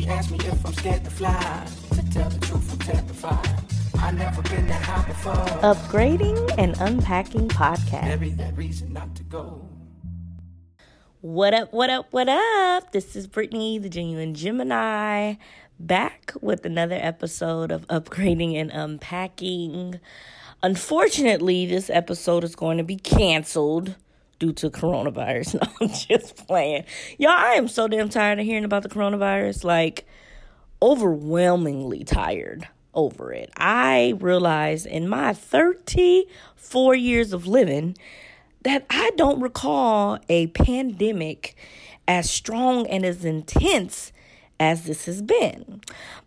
She asked me if I'm scared to fly. To tell the truth, I'm terrified. I never been that high before. Upgrading and Unpacking Podcast. Every that reason not to go. What up, what up, what up? This is Brittany, the genuine Gemini, back with another episode of Upgrading and Unpacking. Unfortunately, this episode is going to be canceled due to coronavirus. No, I'm just playing. Y'all, I am so damn tired of hearing about the coronavirus. Like, overwhelmingly tired over it. I realized in my 34 years of living that I don't recall a pandemic as strong and as intense as this has been.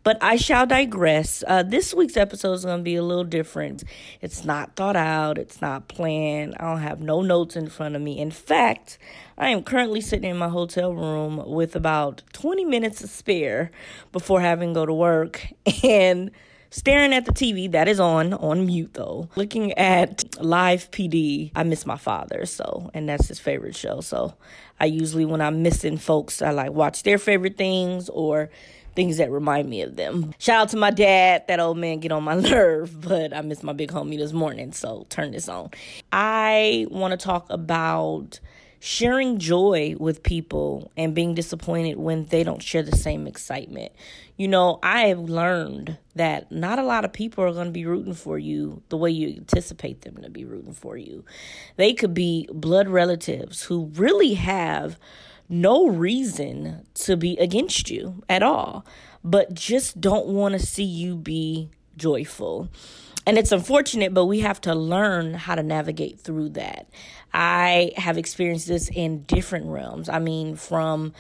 But I shall digress. Uh, this week's episode is going to be a little different. It's not thought out, it's not planned. I don't have no notes in front of me. In fact, I am currently sitting in my hotel room with about 20 minutes to spare before having to go to work. And staring at the TV that is on, on mute though, looking at live PD. I miss my father, so, and that's his favorite show. So I usually, when I'm missing folks, I like watch their favorite things or things that remind me of them. Shout out to my dad. That old man get on my nerve, but I miss my big homie this morning, so turn this on. I want to talk about sharing joy with people and being disappointed when they don't share the same excitement. You know, I have learned that not a lot of people are going to be rooting for you the way you anticipate them to be rooting for you. They could be blood relatives who really have no reason to be against you at all, but just don't want to see you be joyful. And it's unfortunate, but we have to learn how to navigate through that. I have experienced this in different realms. I mean, from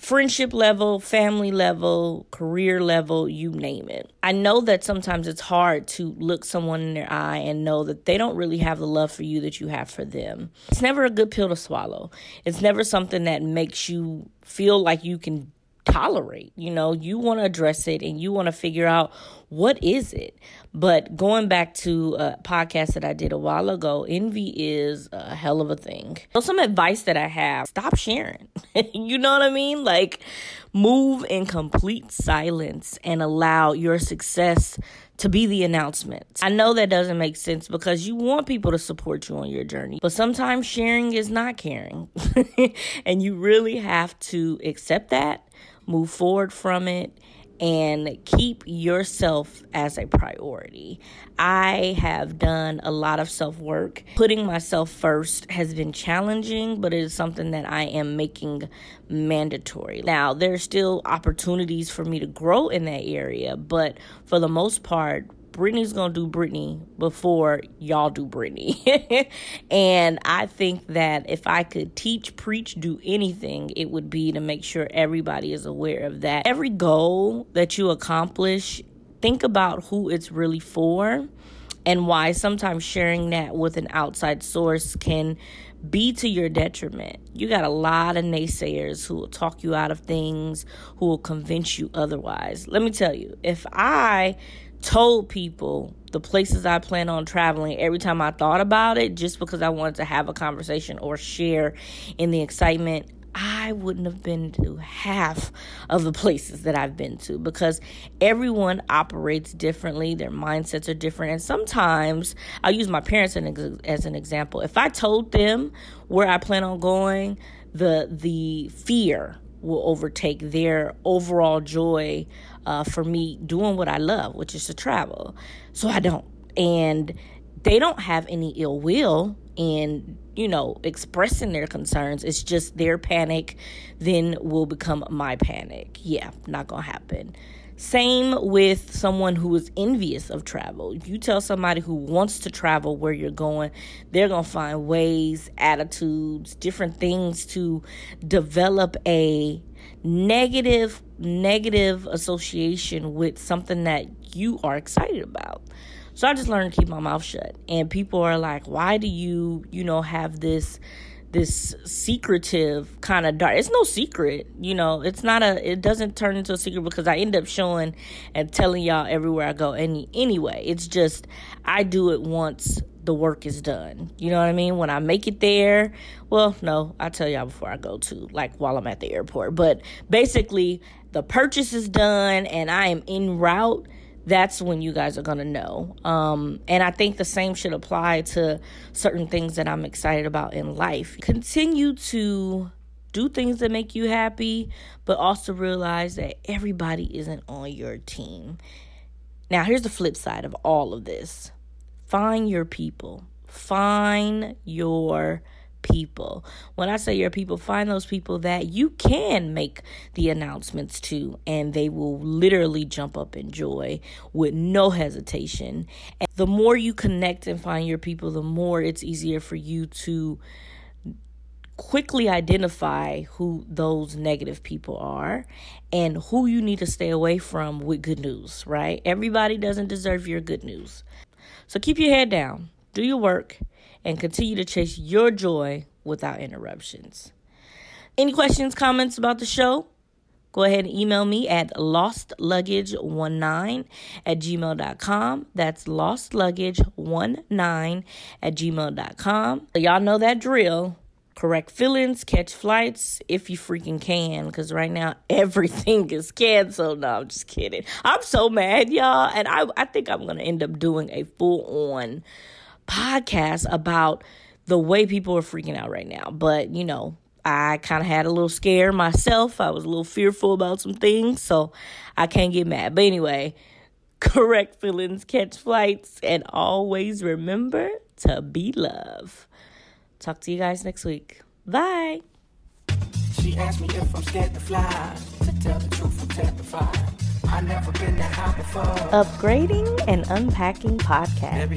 friendship level, family level, career level, you name it. I know that sometimes it's hard to look someone in their eye and know that they don't really have the love for you that you have for them. It's never a good pill to swallow. It's never something that makes you feel like you can tolerate. You know, you want to address it and you want to figure out what is it. But going back to a podcast that I did a while ago, envy is a hell of a thing. So some advice that I have, stop sharing. you know what I mean? Like move in complete silence and allow your success to be the announcement. I know that doesn't make sense because you want people to support you on your journey, but sometimes sharing is not caring. and you really have to accept that move forward from it and keep yourself as a priority. I have done a lot of self work. Putting myself first has been challenging, but it is something that I am making mandatory. Now, there's still opportunities for me to grow in that area, but for the most part, Brittany's gonna do Brittany before y'all do Brittany. and I think that if I could teach, preach, do anything, it would be to make sure everybody is aware of that. Every goal that you accomplish, think about who it's really for and why sometimes sharing that with an outside source can be to your detriment. You got a lot of naysayers who will talk you out of things, who will convince you otherwise. Let me tell you, if I told people the places I plan on traveling every time I thought about it, just because I wanted to have a conversation or share in the excitement. I wouldn't have been to half of the places that I've been to because everyone operates differently. Their mindsets are different. And sometimes I'll use my parents as an example. If I told them where I plan on going, the the fear will overtake their overall joy uh, for me doing what I love, which is to travel. So I don't. And they don't have any ill will in, you know, expressing their concerns. It's just their panic then will become my panic. Yeah, not to happen. Same with someone who is envious of travel. You tell somebody who wants to travel where you're going, they're going to find ways, attitudes, different things to develop a negative negative association with something that you are excited about. So I just learned to keep my mouth shut. And people are like, "Why do you, you know, have this this secretive kind of dark. It's no secret, you know. It's not a. It doesn't turn into a secret because I end up showing and telling y'all everywhere I go. Any anyway, it's just I do it once the work is done. You know what I mean? When I make it there, well, no, I tell y'all before I go to, like while I'm at the airport. But basically, the purchase is done and I am en route, that's when you guys are going to know. Um, and I think the same should apply to certain things that I'm excited about in life. Continue to do things that make you happy, but also realize that everybody isn't on your team. Now, here's the flip side of all of this find your people. Find your people. When I say your people, find those people that you can make the announcements to, and they will literally jump up in joy with no hesitation. And the more you connect and find your people, the more it's easier for you to quickly identify who those negative people are and who you need to stay away from with good news, right? Everybody doesn't deserve your good news. So keep your head down, do your work, and continue to chase your joy without interruptions. Any questions, comments about the show? Go ahead and email me at lostluggage19 at gmail.com. That's lostluggage19 at gmail.com. Y'all know that drill correct feelings, catch flights if you freaking can. Because right now everything is canceled. No, I'm just kidding. I'm so mad, y'all. And I, I think I'm going to end up doing a full on podcast about the way people are freaking out right now. But, you know, I kind of had a little scare myself. I was a little fearful about some things. So I can't get mad. But anyway, correct feelings, catch flights, and always remember to be love. Talk to you guys next week. Bye. She asked me if I'm scared to fly. To tell the truth, I'm terrified. I never been that high before. Upgrading and unpacking podcast.